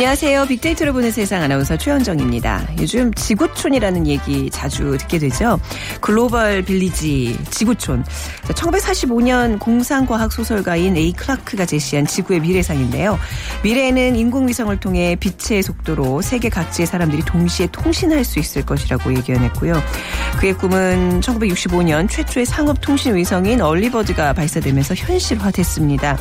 안녕하세요. 빅데이터를 보는 세상 아나운서 최현정입니다. 요즘 지구촌이라는 얘기 자주 듣게 되죠. 글로벌 빌리지 지구촌. 1945년 공상과학 소설가인 A 클라크가 제시한 지구의 미래상인데요. 미래에는 인공위성을 통해 빛의 속도로 세계 각지의 사람들이 동시에 통신할 수 있을 것이라고 예견했고요. 그의 꿈은 1965년 최초의 상업통신위성인 얼리버드가 발사되면서 현실화됐습니다.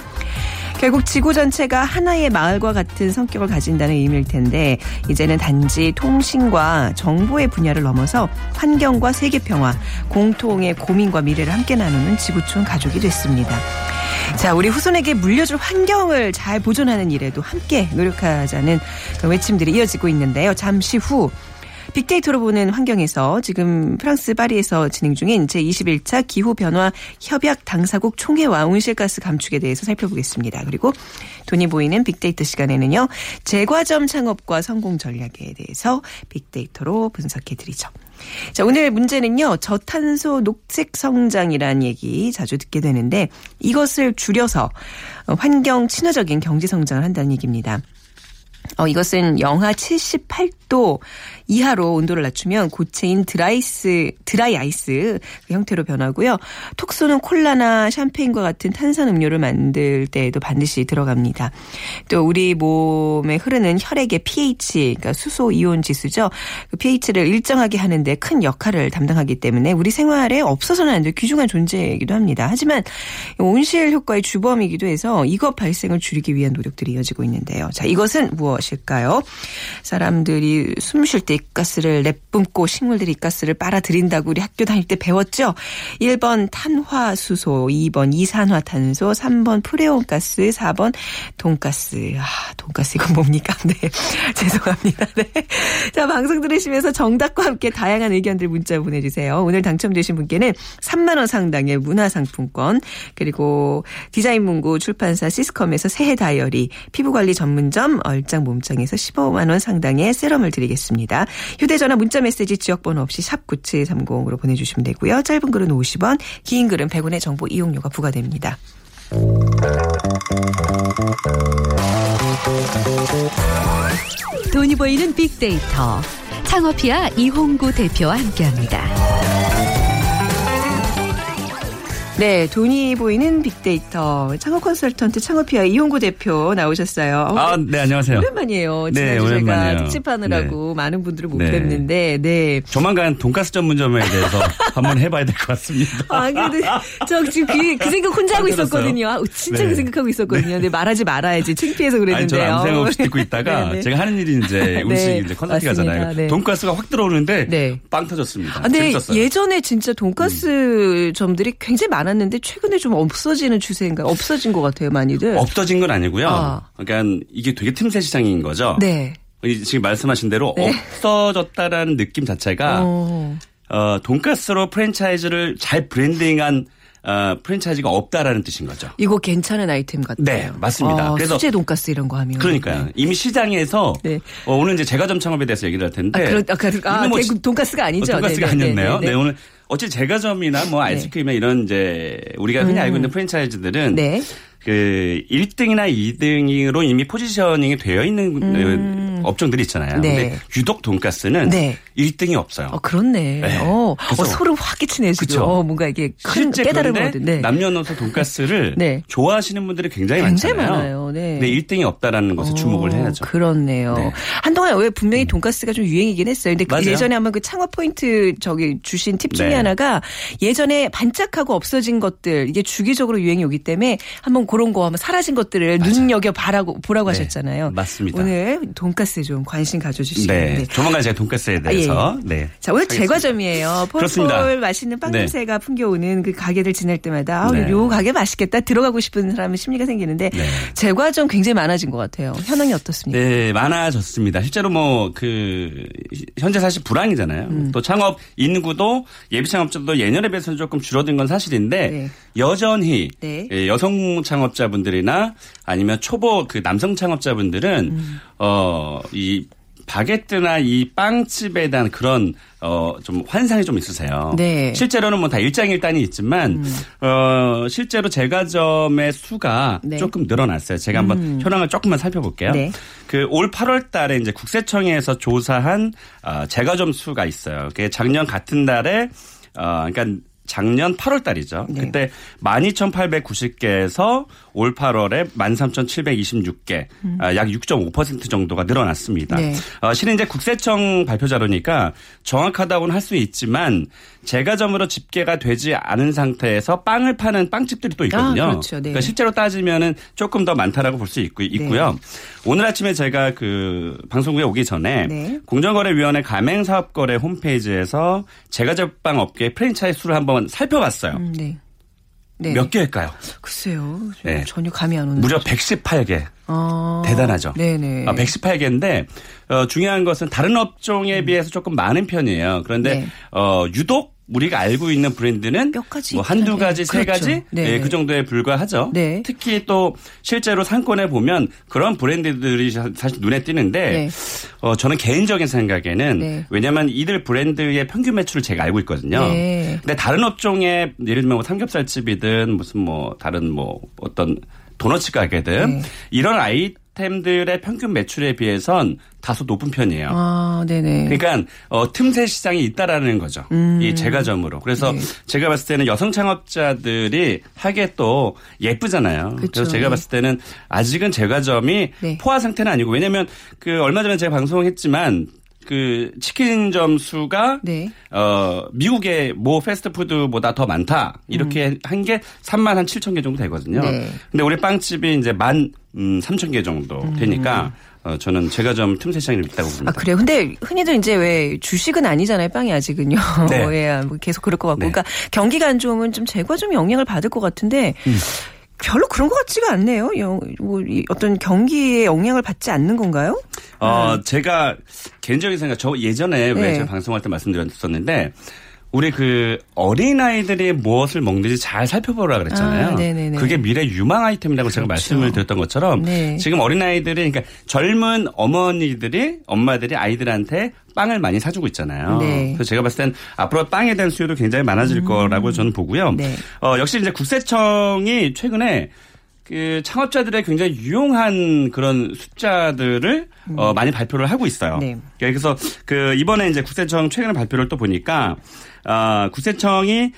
결국 지구 전체가 하나의 마을과 같은 성격을 가진다는 의미일 텐데 이제는 단지 통신과 정보의 분야를 넘어서 환경과 세계 평화, 공통의 고민과 미래를 함께 나누는 지구촌 가족이 됐습니다. 자, 우리 후손에게 물려줄 환경을 잘 보존하는 일에도 함께 노력하자는 그런 외침들이 이어지고 있는데요. 잠시 후 빅데이터로 보는 환경에서 지금 프랑스 파리에서 진행 중인 제21차 기후변화 협약 당사국 총회와 온실가스 감축에 대해서 살펴보겠습니다. 그리고 돈이 보이는 빅데이터 시간에는요. 제과점 창업과 성공 전략에 대해서 빅데이터로 분석해드리죠. 자, 오늘 문제는요. 저탄소 녹색 성장이라는 얘기 자주 듣게 되는데 이것을 줄여서 환경 친화적인 경제 성장을 한다는 얘기입니다. 어, 이것은 영하 78도 이하로 온도를 낮추면 고체인 드라이스, 드라이 아이스 그 형태로 변하고요. 톡 쏘는 콜라나 샴페인과 같은 탄산 음료를 만들 때에도 반드시 들어갑니다. 또 우리 몸에 흐르는 혈액의 pH, 그러니까 수소 이온 지수죠. 그 pH를 일정하게 하는데 큰 역할을 담당하기 때문에 우리 생활에 없어서는 안 될 귀중한 존재이기도 합니다. 하지만 온실 효과의 주범이기도 해서 이것 발생을 줄이기 위한 노력들이 이어지고 있는데요. 자, 이것은 무엇 일까요? 사람들이 숨 쉴 때 입가스를 내뿜고 식물들이 입가스를 빨아들인다고 우리 학교 다닐 때 배웠죠? 1번 탄화수소, 2번 이산화탄소, 3번 프레온가스, 4번 돈가스. 아, 돈가스 이건 뭡니까? 네. 죄송합니다. 네. 자, 방송 들으시면서 정답과 함께 다양한 의견들 문자 보내주세요. 오늘 당첨되신 분께는 3만원 상당의 문화상품권, 그리고 디자인 문구 출판사 시스컴에서 새해 다이어리, 피부관리 전문점 얼짱 몸짱에서 15만 원 상당의 세럼을 드리겠습니다. 휴대전화 문자메시지 지역번호 없이 샵 9730으로 보내주시면 되고요. 짧은 글은 50원, 긴 글은 100원의 정보 이용료가 부과됩니다. 돈이 보이는 빅데이터 창업이야 이홍구 대표와 함께합니다. 네, 돈이 보이는 빅데이터 창업 컨설턴트 창업피아 이용구 대표 나오셨어요. 아, 네, 안녕하세요. 오랜만이에요. 네, 지난주 제가 오랜만이에요. 특집하느라고 많은 분들을 못 네. 뵀는데, 네. 조만간 돈가스 전문점에 대해서 한번 해봐야 될 것 같습니다. 아, 근데 저 지금 그, 그 생각 혼자 하고? 있었거든요. 아, 진짜 네. 그 생각하고 있었거든요. 근데 말하지 말아야지. 창피해서 아니, 그랬는데요. 저는 아무 생각 없이 듣고 있다가 네, 네. 제가 하는 일이 이제 음식 네, 이제 컨설팅 맞습니다. 하잖아요. 네. 돈가스가 확 들어오는데 네. 빵 터졌습니다. 아, 근데 재밌었어요. 음. 예전에 진짜 돈가스 점들이 굉장히 많았 는데 최근에 좀 없어지는 추세인가요? 없어진 것 같아요, 많이들. 없어진 건 아니고요. 아. 그러니까 이게 되게 틈새 시장인 거죠. 네. 이 지금 말씀하신 대로 네. 없어졌다라는 느낌 자체가 어. 어, 돈가스로 프랜차이즈를 잘 브랜딩한 어, 프랜차이즈가 없다라는 뜻인 거죠. 이거 괜찮은 아이템 같아요. 네, 맞습니다. 아, 그래서- 수제 돈가스 이런 거 하면. 그러니까요. 네. 이미 시장에서 네. 어, 오늘 이제 제과점 창업에 대해서 얘기를 할 텐데. 아, 그렇, 아, 그, 아, 이건 뭐 돈가스가 아니죠? 어, 돈가스가 네, 네, 아니었네요. 네, 네, 네, 오늘 어째 제과점이나 뭐 아이스크림이나 이런 이제 우리가 흔히 알고 있는 프랜차이즈들은 네. 그 1등이나 2등으로 이미 포지셔닝이 되어 있는 업종들이 있잖아요. 음. 네. 근데 유독 돈가스는 네. 1등이 없어요. 어, 그렇네. 네. 어, 어, 소름 확 끼치네, 지금. 그쵸. 어, 뭔가 이게 큰 깨달음을 얻은. 네. 남녀노소 돈가스를 네. 좋아하시는 분들이 굉장히, 굉장히 많잖아요. 많아요. 네. 근데 1등이 없다라는 것에 주목을 어, 해야죠. 그렇네요. 네. 한동안 왜 분명히 돈가스가 좀 유행이긴 했어요. 근데 그. 예전에 한번 그 창업 포인트 저기 주신 팁 중에 네. 하나가 예전에 반짝하고 없어진 것들 이게 주기적으로 유행이 오기 때문에 한번 그런 거 한번 사라진 것들을 눈여겨 바라고 보라고 네. 하셨잖아요. 맞습니다. 오늘 돈가스 돈가스에 좀 관심 가져주시면 네. 네. 조만간 제가 돈가스에 대해서 네. 자, 오늘. 제과점이에요. 폴폴 맛있는 빵 네. 냄새가 풍겨오는 그 가게들 지날 때마다 아, 네. 요 가게 맛있겠다 들어가고 싶은 사람은 심리가 생기는데 네. 제과점 굉장히 많아진 것 같아요. 현황이 어떻습니까? 네, 많아졌습니다. 실제로 뭐, 그, 현재 사실 불황이잖아요. 음. 또 창업 인구도 예비 창업자도 예년에 비해서는 조금 줄어든 건 사실인데, 네. 여전히 네. 예, 여성 창업자분들이나 아니면 초보 그 남성 창업자분들은, 음. 어, 이, 바게트나 이 빵집에 대한 그런 어 좀 환상이 좀 있으세요. 네. 음. 실제로는 뭐 다 일장일단이 있지만 어 실제로 제과점의 수가 네. 음. 조금 늘어났어요. 제가 한번 현황을 조금만 살펴볼게요. 네. 그올 8월 달에 이제 국세청에서 조사한 어, 제과점 수가 있어요. 그게 작년 같은 달에 어 그러니까 작년 8월 달이죠. 네. 그때 12,890개에서 올 8월에 13,726개, 아, 약6.5% 정도가 늘어났습니다. 네. 어, 실은 이제 국세청 발표자료니까 정확하다고는 할 수 있지만 제과점으로 집계가 되지 않은 상태에서 빵을 파는 빵집들이 또 있거든요. 아, 그렇죠. 네. 그러니까 실제로 따지면은 조금 더 많다라고 볼 수 있고 있고요. 오늘 아침에 제가 그 방송국에 오기 전에 네. 공정거래위원회 가맹사업거래 홈페이지에서 제과제빵 업계 프랜차이즈 수를 한번 살펴봤어요. 음, 네. 네. 몇 개일까요? 글쎄요. 네. 전혀 감이 안 오는. 무려 118개. 아, 대단하죠. 네네. 아, 118개인데 어, 중요한 것은 다른 업종에 비해서 조금 많은 편이에요. 그런데 네. 어, 유독 우리가 알고 있는 브랜드는 몇 가지 뭐 한두. 가지, 세 그렇죠. 가지 네. 예, 그 정도에 불과하죠. 네. 특히 또 실제로 상권에 보면 그런 브랜드들이 사- 사실 눈에 띄는데 네. 어, 저는 개인적인 생각에는 네. 왜냐하면 이들 브랜드의 평균 매출을 제가 알고 있거든요. 네. 근데 다른 업종에 예를 들면 뭐 삼겹살집이든 무슨 뭐 다른 뭐 어떤 도너츠 가게든 네. 이런 아이 템들의 평균 매출에 비해선 다소 높은 편이에요. 아, 네네. 그러니까 어, 틈새 시장이 있다라는 거죠. 이 제과점으로. 그래서 음. 네. 제가 봤을 때는 여성 창업자들이 하기에 또 예쁘잖아요. 그쵸. 래서 제가 네. 봤을 때는 아직은 제과점이 네. 포화 상태는 아니고 왜냐하면 그 얼마 전에 제가 방송했지만 그 치킨점 수가 네. 어 미국의 모 패스트푸드보다 더 많다 이렇게 한게 3만 한 7천 개 정도 되거든요. 음. 네. 근데 우리 빵집이 이제 만 음, 3천 개 정도 되니까 어, 저는 제과점 틈새 시장이 있다고 봅니다. 음. 아, 그래요? 근데 흔히들 이제 왜 주식은 아니잖아요, 빵이 아직은요. 네. 예, 뭐 계속 그럴 것 같고. 네. 그러니까 경기가 안 좋으면 좀 제과점이 영향을 받을 것 같은데 음. 별로 그런 것 같지가 않네요. 영, 뭐, 이 어떤 경기에 영향을 받지 않는 건가요? 어, 제가 개인적인 생각, 저 예전에 네. 왜 제가 방송할 때 말씀드렸었는데, 우리 그 어린아이들이 무엇을 먹는지 잘 살펴보라 그랬잖아요. 아. 그게 미래 유망 아이템이라고 제가 그렇죠. 말씀을 드렸던 것처럼 네. 지금 어린아이들이 그러니까 젊은 어머니들이 엄마들이 아이들한테 빵을 많이 사주고 있잖아요. 네. 그래서 제가 봤을 땐 앞으로 빵에 대한 수요도 굉장히 많아질 거라고 저는 보고요. 네. 어, 역시 이제 국세청이 최근에 그 창업자들의 굉장히 유용한 그런 숫자들을 어, 많이 발표를 하고 있어요. 네. 그래서 그 이번에 이제 국세청 최근에 발표를 또 보니까 아, 국세청이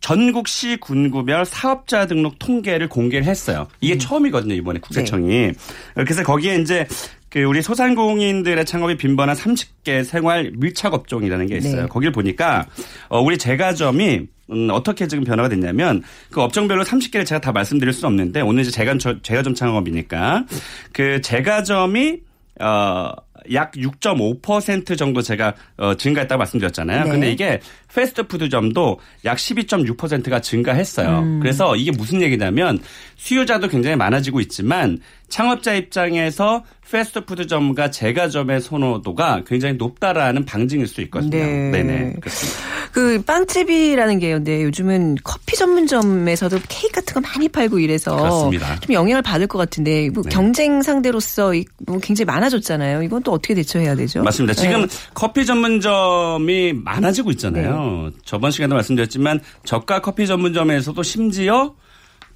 전국 시 군구별 사업자 등록 통계를 공개를 했어요. 이게 처음이거든요, 이번에 국세청이. 그래서 거기에 이제 그 우리 소상공인들의 창업이 빈번한 30개 생활 밀착 업종이라는 게 있어요. 네. 거길 보니까 어, 우리 제과점이 음, 어떻게 지금 변화가 됐냐면 그 업종별로 30개를 제가 다 말씀드릴 수는 없는데 오늘 이제 제가 제과점 창업이니까 그 제과점이 어, 약 6.5% 정도 제가 어, 증가했다고 말씀드렸잖아요. 네. 근데 이게 패스트푸드점도 약 12.6%가 증가했어요. 음. 그래서 이게 무슨 얘기냐면 수요자도 굉장히 많아지고 있지만 창업자 입장에서 패스트푸드점과 제과점의 선호도가 굉장히 높다라는 방증일 수 있거든요. 네. 네네. 그렇습니다. 그 빵집이라는 게요. 근데 요즘은 커피 전문점에서도 케이크 같은 거 많이 팔고 이래서 그렇습니다. 좀 영향을 받을 것 같은데 뭐 네. 경쟁 상대로서 이- 뭐 굉장히 많아졌잖아요. 이건 또 어떻게 대처해야 되죠? 맞습니다. 지금 네. 커피 전문점이 많아지고 있잖아요. 저번 시간에도 말씀드렸지만 저가 커피 전문점에서도 심지어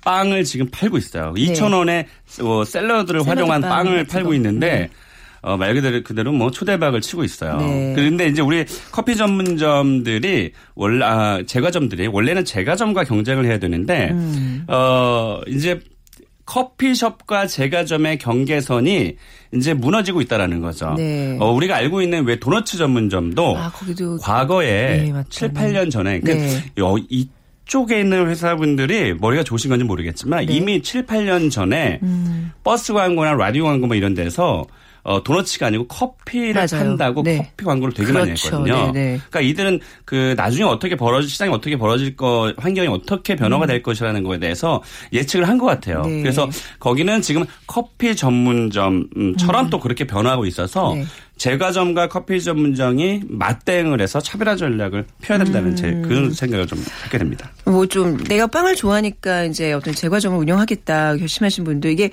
빵을 지금 팔고 있어요. 2,000원에 어, 샐러드를 활용한 빵 빵을 팔고 거. 있는데 어, 말 그대로 그대로 뭐 초대박을 치고 있어요. 네. 그런데 이제 우리 커피 전문점들이 원래 아, 제과점들이 원래는 제과점과 경쟁을 해야 되는데 음. 어 이제 커피숍과 제과점의 경계선이 이제 무너지고 있다라는 거죠. 네. 어, 우리가 알고 있는 왜 도너츠 전문점도 아, 거기도 과거에 네, 맞죠. 7, 8년 전에 그 네. 여- 이 쪽에 있는 회사분들이 머리가 좋으신 건지 모르겠지만 네. 이미 7, 8년 전에 음. 버스 광고나 라디오 광고 뭐 이런 데서 어, 도너츠가 아니고 커피를 맞아요. 판다고 네. 커피 광고를 되게 많이 그렇죠. 했거든요. 네, 네. 그러니까 이들은 그 나중에 어떻게 벌어질 시장이 어떻게 벌어질 거 환경이 어떻게 변화가 될 것이라는 거에 대해서 예측을 한 것 같아요. 네. 그래서 거기는 지금 커피 전문점처럼 또 그렇게 변화하고 있어서 네. 제과점과 커피 전문점이 맞대응을 해서 차별화 전략을 펴야 된다는 제 음. 그런 생각을 좀 하게 됩니다. 뭐 좀 내가 빵을 좋아하니까 이제 어떤 제과점을 운영하겠다 결심하신 분도 이게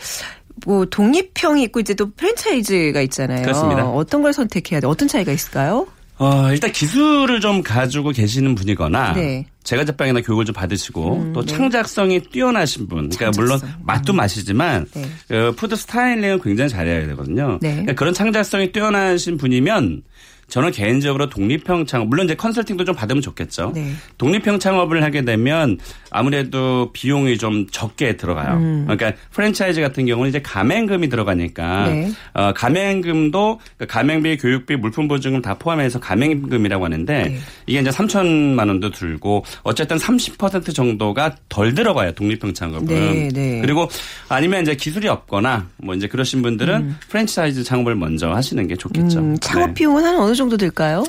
뭐 독립형이 있고 이제 또 프랜차이즈가 있잖아요. 그렇습니다. 어떤 걸 선택해야 돼? 어떤 차이가 있을까요? 어, 일단 기술을 좀 가지고 계시는 분이거나 네. 제과제빵이나 교육을 좀 받으시고 음, 또 네. 창작성이 뛰어나신 분. 그러니까 물론 창작성. 맛도 맛이지만 네. 그 food styling은 굉장히 잘해야 되거든요. 네. 그러니까 그런 창작성이 뛰어나신 분이면 저는 개인적으로 독립형 창업 물론 이제 컨설팅도 좀 받으면 좋겠죠. 네. 독립형 창업을 하게 되면 아무래도 비용이 좀 적게 들어가요. 음. 그러니까 프랜차이즈 같은 경우는 이제 가맹금이 들어가니까 네. 어, 가맹금도 그러니까 가맹비, 교육비, 물품 보증금 다 포함해서 가맹금이라고 하는데 네. 이게 이제 3천만 원도 들고 어쨌든 30% 정도가 덜 들어가요 독립형 창업은. 네, 네. 그리고 아니면 이제 기술이 없거나 뭐 이제 그러신 분들은 프랜차이즈 창업을 먼저 하시는 게 좋겠죠. 음, 창업 네. 비용은 한 어느 정도 들까요?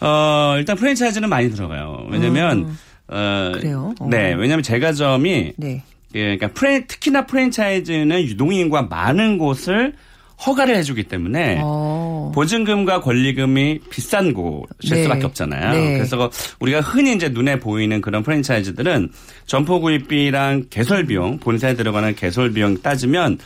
어, 일단 프랜차이즈는 많이 들어가요. 왜냐면 어, 그래요? 어. 네, 왜냐면 제과점이 네. 예, 그러니까 프랜, 특히나 프랜차이즈는 유동인구가 많은 곳을 허가를 해주기 때문에 어. 보증금과 권리금이 비싼 곳일 네. 수밖에 없잖아요. 네. 그래서 우리가 흔히 이제 눈에 보이는 그런 프랜차이즈들은 점포 구입비랑 개설 비용, 본사에 들어가는 개설 비용 따지면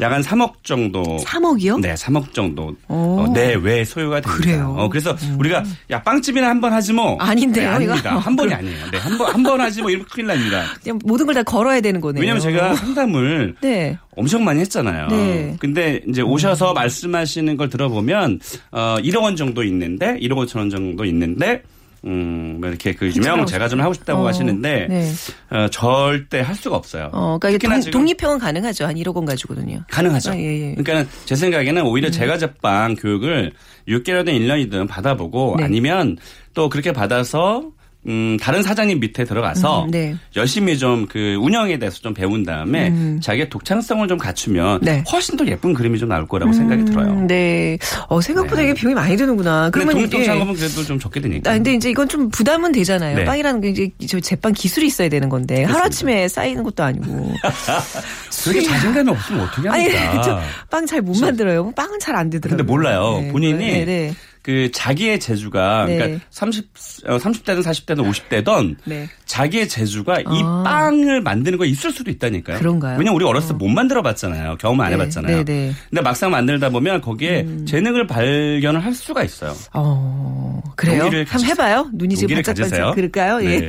약 한 3억 정도 3억이요? 네, 3억 정도 오. 어, 내외 소요가 됩니다. 그래요? 음. 어, 그래서 우리가 야 빵집이나 한 번 하지 뭐. 아닌데요, 네, 아닙니다. 이거? 한 번이 아니에요. 네, 한 번 한 번 하지 뭐 이렇게 큰일 납니다. 모든 걸 다 걸어야 되는 거네요. 왜냐면 제가 상담을 네. 엄청 많이 했잖아요. 네. 근데 이제 오셔서 말씀하시는 걸 들어보면 어 1억 원 정도 있는데 1억 5천 원 정도 있는데 음, 뭐 이렇게 그 유명 제가 좀 하고 싶다고 어, 하시는데 네. 어, 절대 할 수가 없어요. 어, 그러니까 동, 독립형은 가능하죠. 한 1억 원 가지고는요. 가능하죠. 아, 예, 예. 그러니까 제 생각에는 오히려 제가 제빵 교육을 6개월이든 1년이든 받아보고 네. 아니면 또 그렇게 받아서 음, 다른 사장님 밑에 들어가서 음, 네. 열심히 좀 그 운영에 대해서 좀 배운 다음에 자기의 독창성을 좀 갖추면 음. 네. 훨씬 더 예쁜 그림이 좀 나올 거라고 생각이 들어요. 음, 네. 어, 생각보다 이게 비용이 많이 드는구나. 그러면 예. 창업은 그래도 좀 적게 되니까. 아, 근데 이제 이건 좀 부담은 되잖아요. 네. 빵이라는 게 이제 저 제빵 기술이 있어야 되는 건데 하루아침에 쌓이는 것도 아니고. 그렇게 자신감이 없으면 어떻게 아니, 합니까? 빵잘 못 만들어요. 빵은 잘 안 되더라고요. 근데 몰라요. 네. 본인이 네, 네. 그 자기의 재주가 네. 그러니까 30 어, 30대든 40대든 50대든 네. 자기의 재주가 이 아. 빵을 만드는 거 있을 수도 있다니까요. 그런가요? 왜냐면 우리 어렸을 때 못 만들어 봤잖아요. 경험 안 네, 해봤잖아요. 네, 네. 근데 막상 만들다 보면 거기에 재능을 발견을 할 수가 있어요. 어, 그래요? 한번 가지세요. 해 봐요. 눈이 지금 반짝반짝. 그럴까요? 네.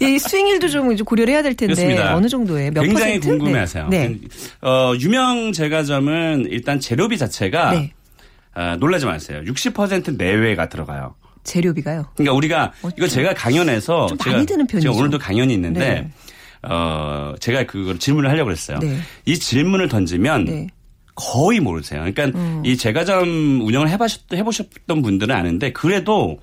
예. 이 수익률도 좀 이제 고려를 해야 될 텐데 그렇습니다. 어느 정도에 몇 굉장히 퍼센트? 궁금해하세요. 네. 네. 어, 유명 제과점은 일단 재료비 자체가 네. 아, 놀라지 마세요. 60% 내외가 들어가요. 재료비가요. 그러니까 우리가 이거 제가 강연에서 좀 제가 많이 드는 편이죠. 제가 오늘도 강연이 있는데 네. 어 제가 그걸 질문을 하려고 그랬어요. 네. 이 질문을 던지면 네. 음. 거의 모르세요. 그러니까 이 제과점 운영을 해보셨, 해보셨던 분들은 아는데 그래도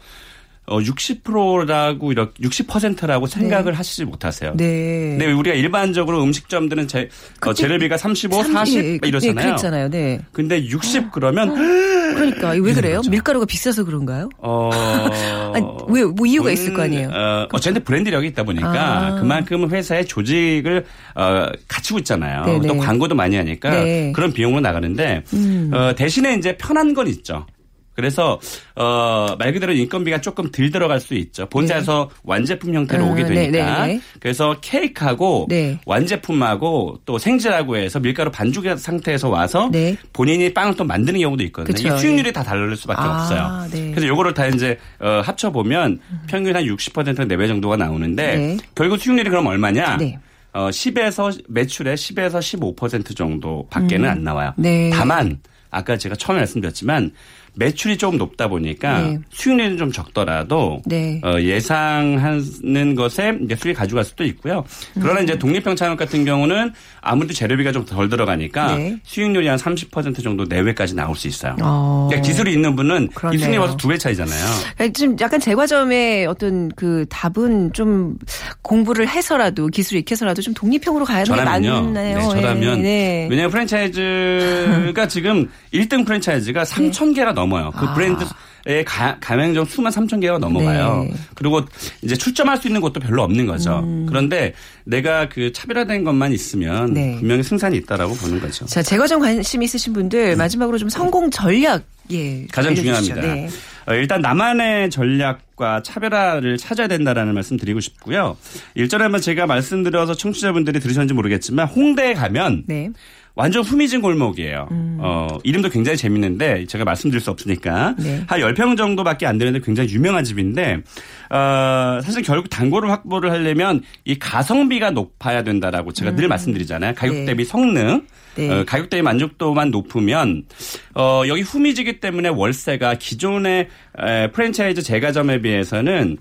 어 60%라고 이렇게 60%라고 생각을 하시지 못하세요. 네. 근데 우리가 일반적으로 음식점들은 제, 어, 재료비가 35, 40 예, 예, 이러잖아요. 그랬잖아요. 네. 근데 60 그러면 그러니까 왜 그래요? 거죠. 밀가루가 비싸서 그런가요? 어. 아니, 왜, 뭐 이유가 본- 있을 거 아니에요? 어, 어쨌든 브랜드력이 있다 보니까 아. 그만큼 회사의 조직을 어, 갖추고 있잖아요. 네네. 또 광고도 많이 하니까 네. 음. 그런 비용으로 나가는데 어, 대신에 이제 편한 건 있죠. 그래서 어, 말 그대로 인건비가 조금 덜 들어갈 수 있죠. 본사에서 완제품 형태로 아, 오게 네, 되니까. 네, 네. 그래서 케이크하고 네. 완제품하고 또 생지라고 해서 밀가루 반죽 상태에서 와서 네. 본인이 빵을 또 만드는 경우도 있거든요. 그쵸, 이 수익률이 다 다를 수밖에 아, 없어요. 네. 그래서 요거를 다 이제 어, 합쳐 보면 평균 한 60% 내외 정도가 나오는데 네. 결국 수익률이 그럼 얼마냐? 네. 어, 10에서 매출의 10에서 15% 정도 밖에는 안 나와요. 네. 다만 아까 제가 처음에 말씀드렸지만 매출이 조금 높다 보니까 네. 수익률이 좀 적더라도 네. 어, 예상하는 것에 이제 수익 가져갈 수도 있고요. 그러나 음. 이제 독립형 창업 같은 경우는 아무래도 재료비가 좀 덜 들어가니까 네. 수익률이 한 30% 정도 내외까지 나올 수 있어요. 어. 그러니까 기술이 있는 분은 그렇네요. 이 수익률 벌써 두배 차이잖아요. 그러니까 좀 약간 제과점의 어떤 그 답은 좀 공부를 해서라도 기술을 익혀서라도 좀 독립형으로 가야 되는 게. 맞나요? 네, 저라면 네, 네. 왜냐하면 프랜차이즈가 지금 1등 프랜차이즈가 3천 개가 넘어요. 그 아. 브랜드 의 가, 가맹점 수만 3천 개가 넘어가요. 네. 그리고 이제 출점할 수 있는 곳도 별로 없는 거죠. 음. 그런데 내가 그 차별화된 것만 있으면 네. 분명히 승산이 있다라고 보는 거죠. 자, 제과점 관심 있으신 분들 마지막으로 좀 성공 전략 예 음. 가장 알려주시죠. 중요합니다. 네. 어, 일단 나만의 전략과 차별화를 찾아야 된다라는 말씀 드리고 싶고요. 일전에 한번 제가 말씀드려서 청취자분들이 들으셨는지 모르겠지만 홍대에 가면 네. 완전 후미진 골목이에요. 음. 어, 이름도 굉장히 재밌는데 제가 말씀드릴 수 없으니까 네. 한 10평 정도밖에 안 되는데 굉장히 유명한 집인데 어, 사실 결국 단골을 확보를 하려면 이 가성비가 높아야 된다라고 제가 늘 말씀드리잖아요. 가격 음. 네. 대비 성능 네. 어, 가격 대비 만족도만 높으면 어, 여기 후미지기 때문에 월세가 기존의 에, 프랜차이즈 제과점에 비해서는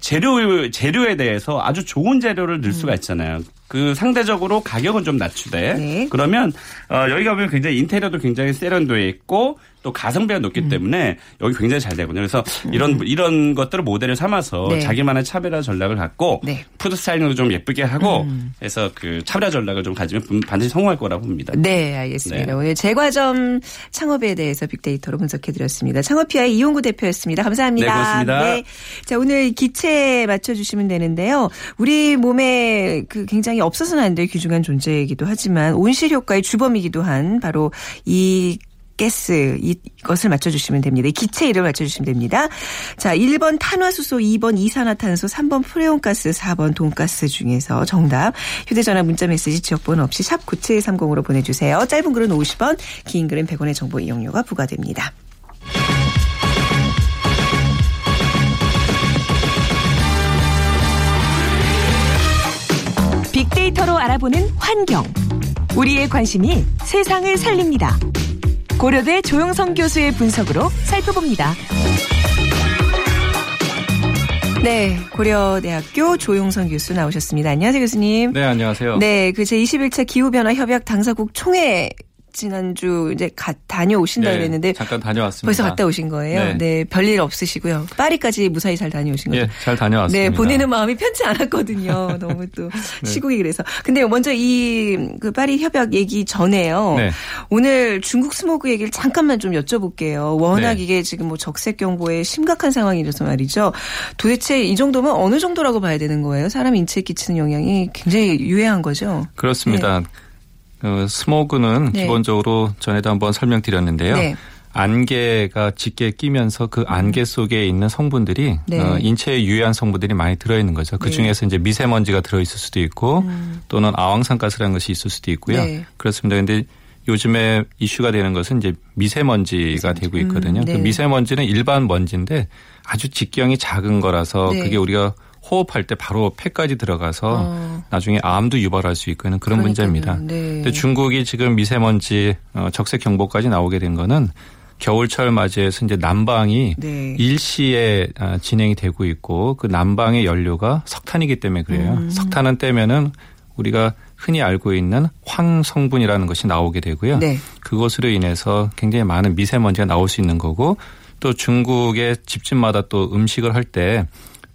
재료 재료에 대해서 아주 좋은 재료를 넣을 수가 있잖아요. 그 상대적으로 가격은 좀 낮추되 네. 그러면 어, 여기 가보면 굉장히 인테리어도 굉장히 세련되어 있고 또 가성비가 높기 음. 때문에 여기 굉장히 잘 되거든요. 그래서 이런 이런 것들을 모델을 삼아서 네. 자기만의 차별화 전략을 갖고 네. food styling도 좀 예쁘게 하고 음. 해서 그 차별화 전략을 좀 가지면 분- 반드시 성공할 거라고 봅니다. 네, 알겠습니다. 네. 오늘 제과점 창업에 대해서 빅데이터로 분석해 드렸습니다. 창업피아의 이용구 대표였습니다. 감사합니다. 네, 고맙습니다. 네. 자, 오늘 기체 맞춰 주시면 되는데요. 우리 몸에 그 굉장히 없어서는 안 될 귀중한 존재이기도 하지만 온실 효과의 주범이기도 한 바로 이 가스 이것을 맞춰주시면 됩니다. 이 기체 이름 맞춰주시면 됩니다. 자, 1번 탄화수소, 2번 이산화탄소, 3번 프레온가스, 4번 돈가스 중에서 정답 휴대전화 문자메시지 지역번호 없이 샵 9730으로 보내주세요. 짧은 글은 50원, 긴 글은 100원의 정보 이용료가 부과됩니다. 빅데이터로 알아보는 환경. 우리의 관심이 세상을 살립니다. 고려대 조영성 교수의 분석으로 살펴봅니다. 네, 고려대학교 조용선 교수 나오셨습니다. 안녕하세요, 교수님. 네, 안녕하세요. 네, 그 제21차 기후변화 협약 당사국 총회 지난주 이제 가, 다녀오신다 네, 그랬는데 잠깐 다녀왔습니다. 벌써 갔다 오신 거예요? 네. 네, 별일 없으시고요. 파리까지 무사히 잘 다녀오신 거죠? 예, 잘 다녀왔습니다. 네, 보내는 마음이 편치 않았거든요. 너무 또 네. 시국이 그래서. 근데 먼저 이 그 파리 협약 얘기 전에요. 네. 오늘 중국 스모그 얘기를 잠깐만 좀 여쭤볼게요. 워낙 네. 이게 지금 뭐 적색 경보에 심각한 상황이라서 말이죠. 도대체 이 정도면 어느 정도라고 봐야 되는 거예요? 사람 인체에 끼치는 영향이 굉장히 유해한 거죠. 그렇습니다. 어, 스모그는 네. 기본적으로 전에도 한번 설명드렸는데요. 네. 안개가 짙게 끼면서 그 안개 속에 있는 성분들이 네. 어, 인체에 유해한 성분들이 많이 들어있는 거죠. 그 네. 중에서 이제 미세먼지가 들어있을 수도 있고 또는 아황산가스라는 것이 있을 수도 있고요. 음. 네. 그렇습니다. 근데 요즘에 이슈가 되는 것은 이제 미세먼지가 되고 있거든요. 음, 네. 그 미세먼지는 일반 먼지인데 아주 직경이 작은 거라서 네. 그게 우리가 호흡할 때 바로 폐까지 들어가서 어. 나중에 암도 유발할 수 있고 하는 그런 그러니까요. 문제입니다. 네. 근데 중국이 지금 미세먼지 어, 적색 경보까지 나오게 된 거는 겨울철 맞이해서 이제 난방이 네. 일시에 아, 진행이 되고 있고 그 난방의 연료가 석탄이기 때문에 그래요. 음. 석탄은 떼면은 우리가 흔히 알고 있는 황 성분이라는 것이 나오게 되고요. 네. 그것으로 인해서 굉장히 많은 미세먼지가 나올 수 있는 거고 또 중국의 집집마다 또 음식을 할 때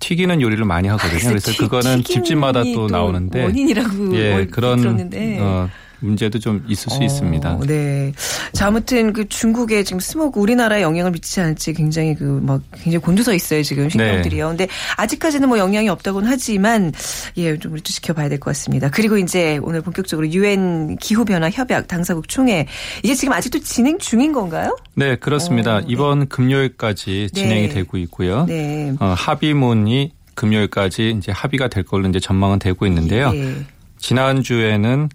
튀기는 요리를 많이 하거든요. 그래서 튀- 그거는 집집마다 또 나오는데 원인이라고 예뭘 그런 들었는데. 어, 문제도 좀 있을 수 어, 있습니다. 네. 자, 아무튼 그 중국에 지금 스모그 우리나라에 영향을 미치지 않을지 굉장히 그 막 굉장히 곤두서 있어요, 지금 신경들이요. 근데 아직까지는 뭐 영향이 없다고는 하지만 예, 좀 우리 좀 지켜봐야 될 것 같습니다. 그리고 이제 오늘 본격적으로 유엔 기후 변화 협약 당사국 총회 이게 지금 아직도 진행 중인 건가요? 네, 그렇습니다. 어, 네. 이번 금요일까지 네. 진행이 되고 있고요. 네. 어, 합의문이 금요일까지 이제 합의가 될 걸로 이제 전망은 되고 있는데요. 예. 지난주에는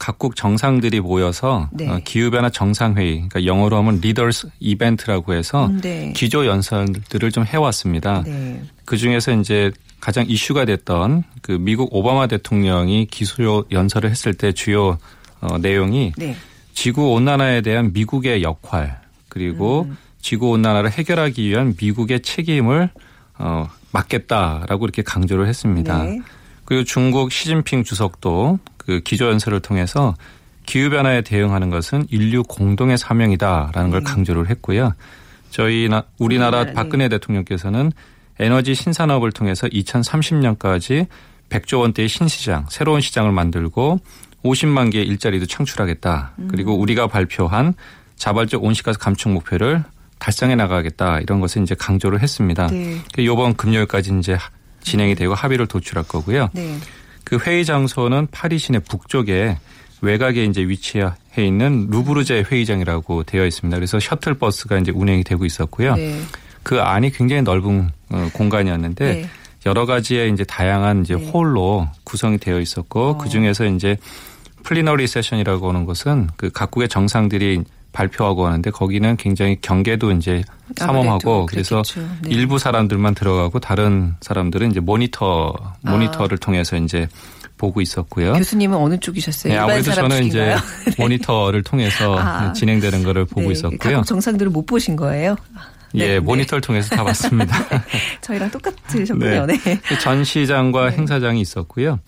각국 정상들이 모여서 네. 어, 기후변화 정상회의, 그러니까 영어로 하면 리더스 이벤트라고 해서 음, 네. 기조 연설들을 좀 해왔습니다. 네. 그 중에서 이제 가장 이슈가 됐던 그 미국 오바마 대통령이 기조 연설을 했을 때 주요 어, 내용이 네. 지구 온난화에 대한 미국의 역할 그리고 지구 온난화를 해결하기 위한 미국의 책임을 어, 맡겠다라고 이렇게 강조를 했습니다. 네. 그리고 중국 시진핑 주석도 그 기조연설을 통해서 기후 변화에 대응하는 것은 인류 공동의 사명이다라는 걸 강조를 했고요. 저희 나, 우리나라 우리나라, 네. 박근혜 대통령께서는 에너지 신산업을 통해서 2030년까지 100조 원대의 신시장, 새로운 시장을 만들고 50만 개의 일자리도 창출하겠다. 그리고 우리가 발표한 자발적 온실가스 감축 목표를 달성해 나가겠다. 이런 것을 이제 강조를 했습니다. 네. 그 이번 금요일까지 이제 진행이 되고 합의를 도출할 거고요. 네. 그 회의 장소는 파리 시내 북쪽에 외곽에 이제 위치해 있는 루브르제 회의장이라고 되어 있습니다. 그래서 셔틀 버스가 이제 운행이 되고 있었고요. 네. 그 안이 굉장히 넓은 어, 공간이었는데 네. 여러 가지의 이제 다양한 이제 네. 홀로 구성이 되어 있었고 어. 그 중에서 이제 plenary session이라고 하는 것은 그 각국의 정상들이 발표하고 하는데 거기는 굉장히 경계도 이제 삼엄하고 그래서. 네. 일부 사람들만 들어가고 다른 사람들은 이제 모니터 아. 모니터를 통해서 이제 보고 있었고요. 교수님은 어느 쪽이셨어요? 네, 아무래도 저는 이제 쪽인가요? 모니터를 통해서 아. 진행되는 거를 보고 네, 있었고요. 정상들을 못 보신 거예요? 예, 네, 모니터를 통해서 다 봤습니다. 저희랑 똑같으셨군요. 네. 그 전시장과 행사장이 있었고요.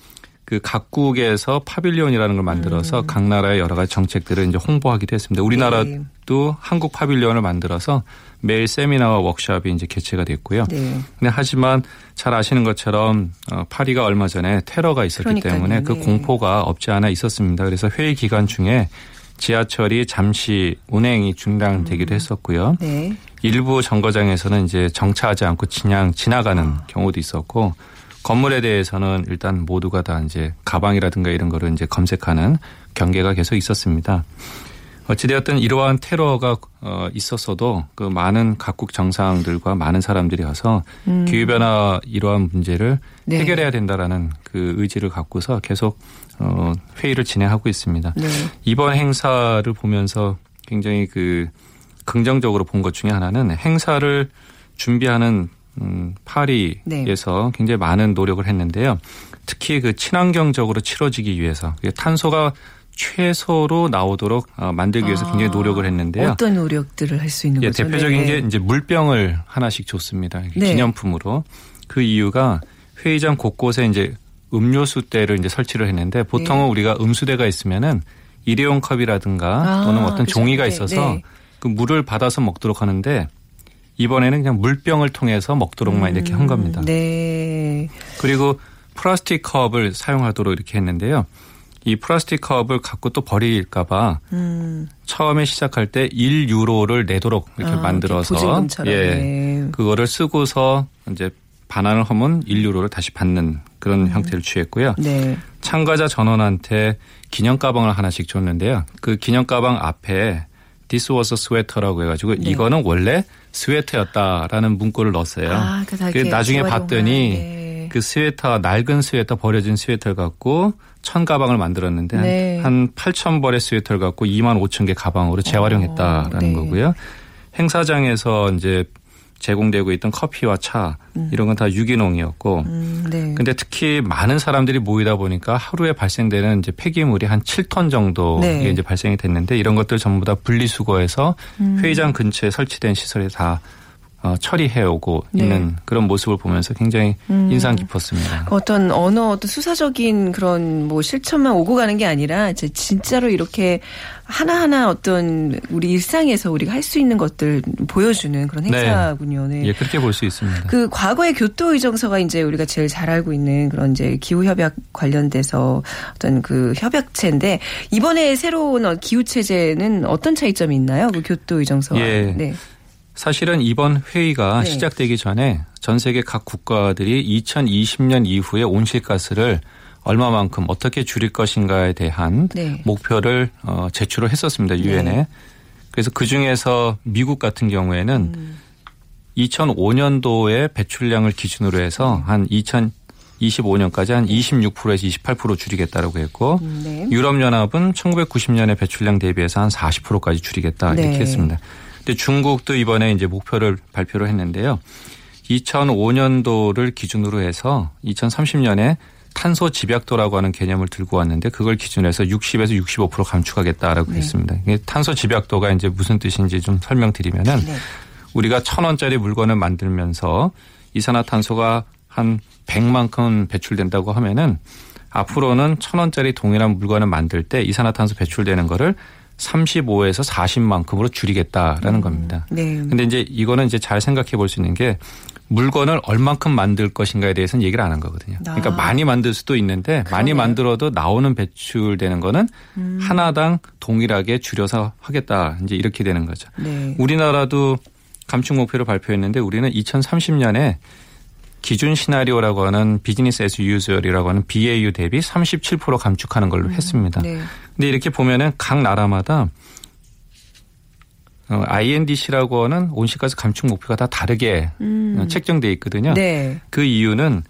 그 각국에서 파빌리온이라는 걸 만들어서 각 나라의 여러 가지 정책들을 이제 홍보하기도 했습니다. 우리나라도 네. 한국 파빌리온을 만들어서 매일 세미나와 워크숍이 이제 개최가 됐고요. 네. 근데 하지만 잘 아시는 것처럼 어, 파리가 얼마 전에 테러가 있었기 그러니까요. 때문에 그 네. 공포가 없지 않아 있었습니다. 그래서 회의 기간 중에 지하철이 잠시 운행이 중단되기도 했었고요. 네. 일부 정거장에서는 이제 정차하지 않고 그냥 지나가는 경우도 있었고 건물에 대해서는 일단 모두가 다 이제 가방이라든가 이런 거를 이제 검색하는 경계가 계속 있었습니다. 어찌되었든 이러한 테러가 어, 있었어도 그 많은 각국 정상들과 많은 사람들이 와서 기후변화 이러한 문제를 네. 해결해야 된다라는 그 의지를 갖고서 계속 어, 회의를 진행하고 있습니다. 네. 이번 행사를 보면서 굉장히 그 긍정적으로 본 것 중에 하나는 행사를 준비하는 음, 파리에서 굉장히 많은 노력을 했는데요. 특히 그 친환경적으로 치러지기 위해서 탄소가 최소로 나오도록 어, 만들기 위해서 굉장히 노력을 했는데요. 아, 어떤 노력들을 할 수 있는 예, 거죠? 대표적인 네. 게 이제 물병을 하나씩 줬습니다. 네. 기념품으로. 그 이유가 회의장 곳곳에 이제 음료수대를 이제 설치를 했는데 보통은 네. 우리가 음수대가 있으면은 일회용 컵이라든가 아, 또는 어떤 그죠. 종이가 네, 있어서 네. 그 물을 받아서 먹도록 하는데 이번에는 그냥 물병을 통해서 먹도록만 이렇게 한 겁니다. 네. 그리고 플라스틱 컵을 사용하도록 이렇게 했는데요. 이 플라스틱 컵을 갖고 또 버릴까봐 음. 처음에 시작할 때 1유로를 내도록 이렇게 아, 만들어서 보증금처럼. 예. 네. 그거를 쓰고서 이제 반환을 하면 1유로를 다시 받는 그런 형태를 취했고요. 네. 참가자 전원한테 기념 가방을 하나씩 줬는데요. 그 기념 가방 앞에 This was a sweater라고 해가지고 네. 이거는 원래 스웨터였다라는 문구를 넣었어요. 아, 그 이렇게 나중에 봤더니 네. 그 스웨터 낡은 스웨터 버려진 스웨터를 갖고 천 가방을 만들었는데 네. 한 8천 벌의 스웨터를 갖고 2만 5천 개 가방으로 재활용했다라는 어, 네. 거고요. 행사장에서 이제 제공되고 있던 커피와 차 이런 건 다 유기농이었고 음, 네. 근데 특히 많은 사람들이 모이다 보니까 하루에 발생되는 이제 폐기물이 한 7톤 정도 네. 이제 발생이 됐는데 이런 것들 전부 다 분리수거해서 음. 회의장 근처에 설치된 시설에 다 어, 처리해 오고 네. 음. 있는 그런 모습을 보면서 굉장히 인상 깊었습니다. 어떤 언어 어떤 수사적인 그런 뭐 실천만 오고 가는 게 아니라 진짜로 이렇게 하나하나 어떤 우리 일상에서 우리가 할 수 있는 것들 보여주는 그런 네. 행사군요. 네. 예, 그렇게 볼 수 있습니다. 그 과거의 교토 의정서가 이제 우리가 제일 잘 알고 있는 그런 이제 기후 협약 관련돼서 어떤 그 협약체인데 이번에 새로운 어, 기후 체제는 어떤 차이점이 있나요? 그 교토 의정서와. 예. 네. 사실은 이번 회의가 네. 시작되기 전에 전 세계 각 국가들이 2020년 이후에 온실가스를 얼마만큼 어떻게 줄일 것인가에 대한 네. 목표를 어, 제출을 했었습니다 유엔에. 네. 그래서 그 중에서 미국 같은 경우에는 음. 2005년도의 배출량을 기준으로 해서 한 2025년까지 한 26%에서 28% 줄이겠다라고 했고 네. 유럽연합은 1990년의 배출량 대비해서 한 40%까지 줄이겠다 이렇게 네. 했습니다. 근데 중국도 이번에 이제 목표를 발표를 했는데요. 2005년도를 기준으로 해서 2030년에 탄소 집약도라고 하는 개념을 들고 왔는데 그걸 기준해서 60에서 65% 감축하겠다라고 네. 했습니다. 탄소 집약도가 이제 무슨 뜻인지 좀 설명드리면은 네. 우리가 천 원짜리 물건을 만들면서 이산화탄소가 한 100만큼 배출된다고 하면은 앞으로는 천 원짜리 동일한 물건을 만들 때 이산화탄소 배출되는 거를 35에서 40만큼으로 줄이겠다라는 겁니다. 네. 근데 이제 이거는 이제 잘 생각해 볼 수 있는 게 물건을 얼만큼 만들 것인가에 대해서는 얘기를 안 한 거거든요. 그러니까 아. 많이 만들 수도 있는데 많이 그러네요. 만들어도 나오는 배출되는 거는 하나당 동일하게 줄여서 하겠다. 이제 이렇게 되는 거죠. 네. 우리나라도 감축 목표를 발표했는데 우리는 2030년에 기준 시나리오라고 하는 비즈니스 에스 유즈얼이라고 하는 BAU 대비 37% 감축하는 걸로 했습니다. 네. 근데 이렇게 보면은 각 나라마다 어, INDC라고 하는 온실가스 감축 목표가 다 다르게 어, 책정돼 있거든요. 음. 네. 그 이유는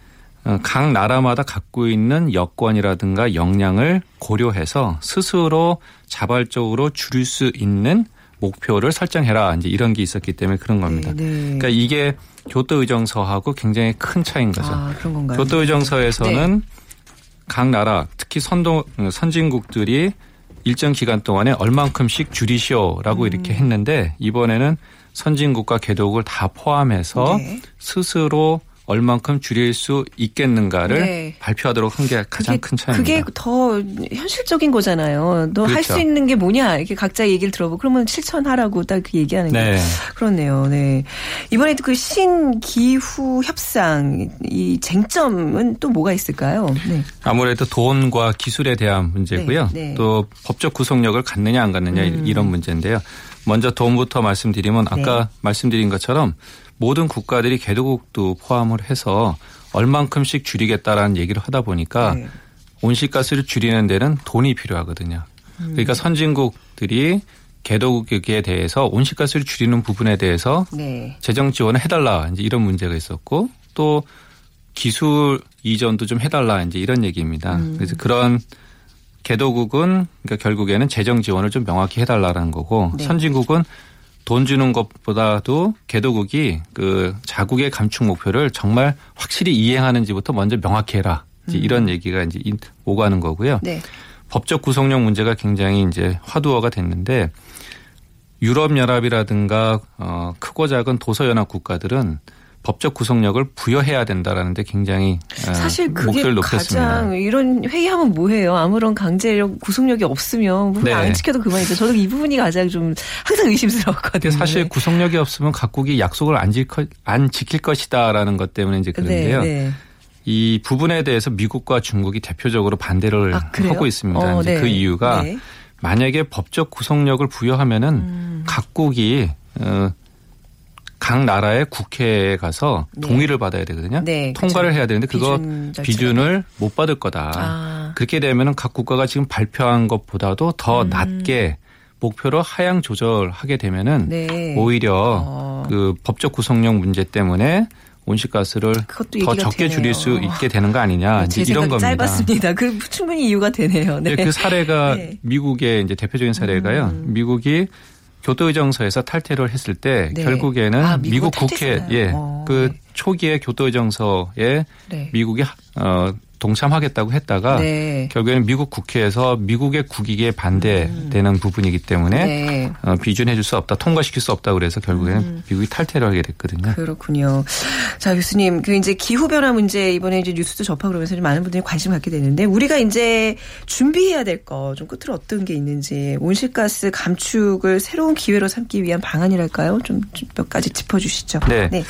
어, 각 나라마다 갖고 있는 여건이라든가 역량을 고려해서 스스로 자발적으로 줄일 수 있는 목표를 설정해라. 이제 이런 게 있었기 때문에 그런 겁니다. 네. 네. 그러니까 이게 교토 의정서하고 굉장히 큰 차이인 거죠. 아, 그런 건가요? 교토 의정서에서는 네. 각 나라 특히 선도 선진국들이 일정 기간 동안에 얼만큼씩 줄이시오라고 음. 이렇게 했는데 이번에는 선진국과 개도국을 다 포함해서 네. 스스로 얼만큼 줄일 수 있겠는가를 네. 발표하도록 한 게 가장 큰 차이입니다. 그게 더 현실적인 거잖아요. 너 할수 그렇죠. 있는 게 뭐냐 이렇게 각자 얘기를 들어보고 그러면 실천하라고 딱 그 얘기하는 게 네. 그렇네요. 네 이번에 그 신기후 협상 이 쟁점은 또 뭐가 있을까요? 네. 아무래도 돈과 기술에 대한 문제고요. 네, 네. 또 법적 구속력을 갖느냐 안 갖느냐 음. 이런 문제인데요. 먼저 돈부터 말씀드리면 아까 네. 말씀드린 것처럼 모든 국가들이 개도국도 포함을 해서 얼만큼씩 줄이겠다라는 얘기를 하다 보니까 네. 온실가스를 줄이는 데는 돈이 필요하거든요. 음. 그러니까 선진국들이 개도국에 대해서 온실가스를 줄이는 부분에 대해서 네. 재정 지원을 해달라 이제 이런 문제가 있었고 또 기술 이전도 좀 해달라 이제 이런 얘기입니다. 음. 그래서 그런 개도국은 그러니까 결국에는 재정 지원을 좀 명확히 해달라는 거고 네. 선진국은 돈 주는 것보다도 개도국이 그 자국의 감축 목표를 정말 확실히 이행하는지부터 먼저 명확히 해라. 이제 이런 얘기가 이제 이- 오가는 거고요. 음. 네. 법적 구속력 문제가 굉장히 이제 화두어가 됐는데 유럽 연합이라든가 어 크고 작은 도서 연합 국가들은 법적 구속력을 부여해야 된다라는 데 굉장히 어, 사실 그게 목표를 높였습니다. 가장 이런 회의하면 뭐해요? 아무런 강제력 구속력이 없으면 네. 안 지켜도 그만이죠. 저도 이 부분이 가장 좀 항상 의심스러웠거든요. 사실 구속력이 없으면 각국이 약속을 안, 지켜, 안 지킬 것이다라는 것 때문에 이제 그런데요. 네, 네. 이 부분에 대해서 미국과 중국이 대표적으로 반대를 아? 하고 있습니다. 어, 이제 네. 그 이유가 네. 만약에 법적 구속력을 부여하면은 음. 각국이 어, 각 나라의 국회에 가서 네. 동의를 받아야 되거든요. 네, 통과를 그렇죠. 해야 되는데 그거 비준. 비준을 못 받을 거다. 아. 그렇게 되면은 각 국가가 지금 발표한 것보다도 음. 더 낮게 목표로 하향 조절하게 되면은 네. 오히려 어. 그 법적 구속력 문제 때문에 온실가스를 더 적게 되네요. 줄일 수 있게 되는 거 아니냐 제 이제 이런 겁니다. 짧았습니다. 그 충분히 이유가 되네요. 네. 그 사례가 네. 음. 미국의 이제 대표적인 사례가요. 미국이 교토의정서에서 탈퇴를 했을 때 네. 결국에는 아, 미국은 미국 국회 탈퇴했어요. 예 어, 그 네. 초기에 교토의정서에 네. 미국이 어 동참하겠다고 했다가 네. 결국에는 미국 국회에서 미국의 국익에 반대되는 부분이기 때문에 음. 네. 어, 비준해줄 수 없다, 통과시킬 수 없다 그래서 결국에는 음. 미국이 탈퇴를 하게 됐거든요. 그렇군요. 자, 교수님, 그 이제 기후 변화 문제 이번에 이제 뉴스도 접하고 그러면서 좀 많은 분들이 관심 갖게 되는데 우리가 이제 준비해야 될 거 좀 끝으로 어떤 게 있는지 온실가스 감축을 새로운 기회로 삼기 위한 방안이랄까요? 좀 몇 가지 짚어주시죠. 네.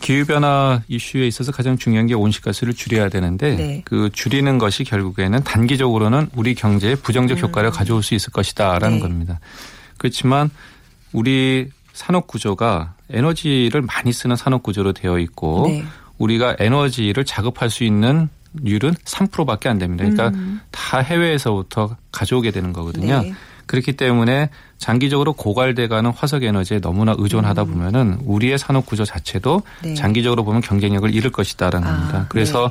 기후변화 이슈에 있어서 가장 중요한 게 온실가스를 줄여야 되는데 네. 그 줄이는 것이 결국에는 단기적으로는 우리 경제에 부정적 효과를 가져올 수 있을 것이다라는 음. 네. 겁니다. 그렇지만 우리 산업 구조가 에너지를 많이 쓰는 산업 구조로 되어 있고 네. 우리가 에너지를 작업할 수 있는 율은 3%밖에 안 됩니다. 그러니까 다 해외에서부터 가져오게 되는 거거든요. 음. 네. 그렇기 때문에 장기적으로 고갈돼가는 화석 에너지에 너무나 의존하다 보면은 우리의 산업 구조 자체도 음. 네. 장기적으로 보면 경쟁력을 잃을 것이다라는 아, 겁니다. 그래서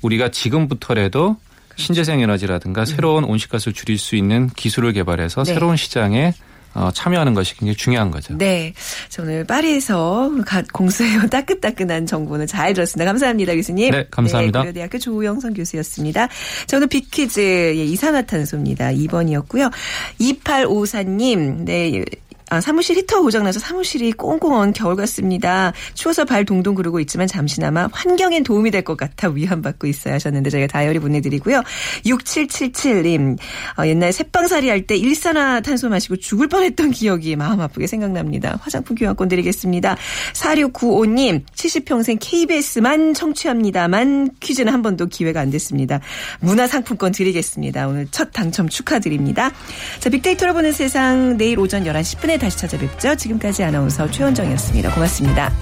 우리가 지금부터라도 신재생 에너지라든가 새로운 온실가스를 줄일 수 있는 기술을 개발해서 그렇죠. 네. 새로운 시장에 어, 참여하는 것이 굉장히 중요한 거죠. 네. 자, 오늘 파리에서 가- 공수해온 따끈따끈한 정보는 잘 들었습니다. 감사합니다, 교수님. 네, 감사합니다. 네, 고려대학교 조영선 교수였습니다. 자, 오늘 빅퀴즈, 예, 이산화탄소입니다. 2번이었고요. 2854님, 네. 아, 사무실 히터 고장나서 사무실이 꽁꽁 언 겨울 같습니다. 추워서 발 동동 구르고 있지만 잠시나마 환경엔 도움이 될 것 같아 위안받고 있어야 하셨는데 저희가 다이어리 보내드리고요. 6777님, 어, 옛날 새빵살이 할 때 일산화탄소 마시고 죽을 뻔했던 기억이 마음 아프게 생각납니다. 화장품 교환권 드리겠습니다. 4695님, 70평생 KBS만 청취합니다만 퀴즈는 한 번도 기회가 안 됐습니다. 문화상품권 드리겠습니다. 오늘 첫 당첨 축하드립니다. 자, 빅데이터로 보는 세상 내일 오전 11시 10분에 다시 찾아뵙죠. 지금까지 아나운서 최원정이었습니다. 고맙습니다.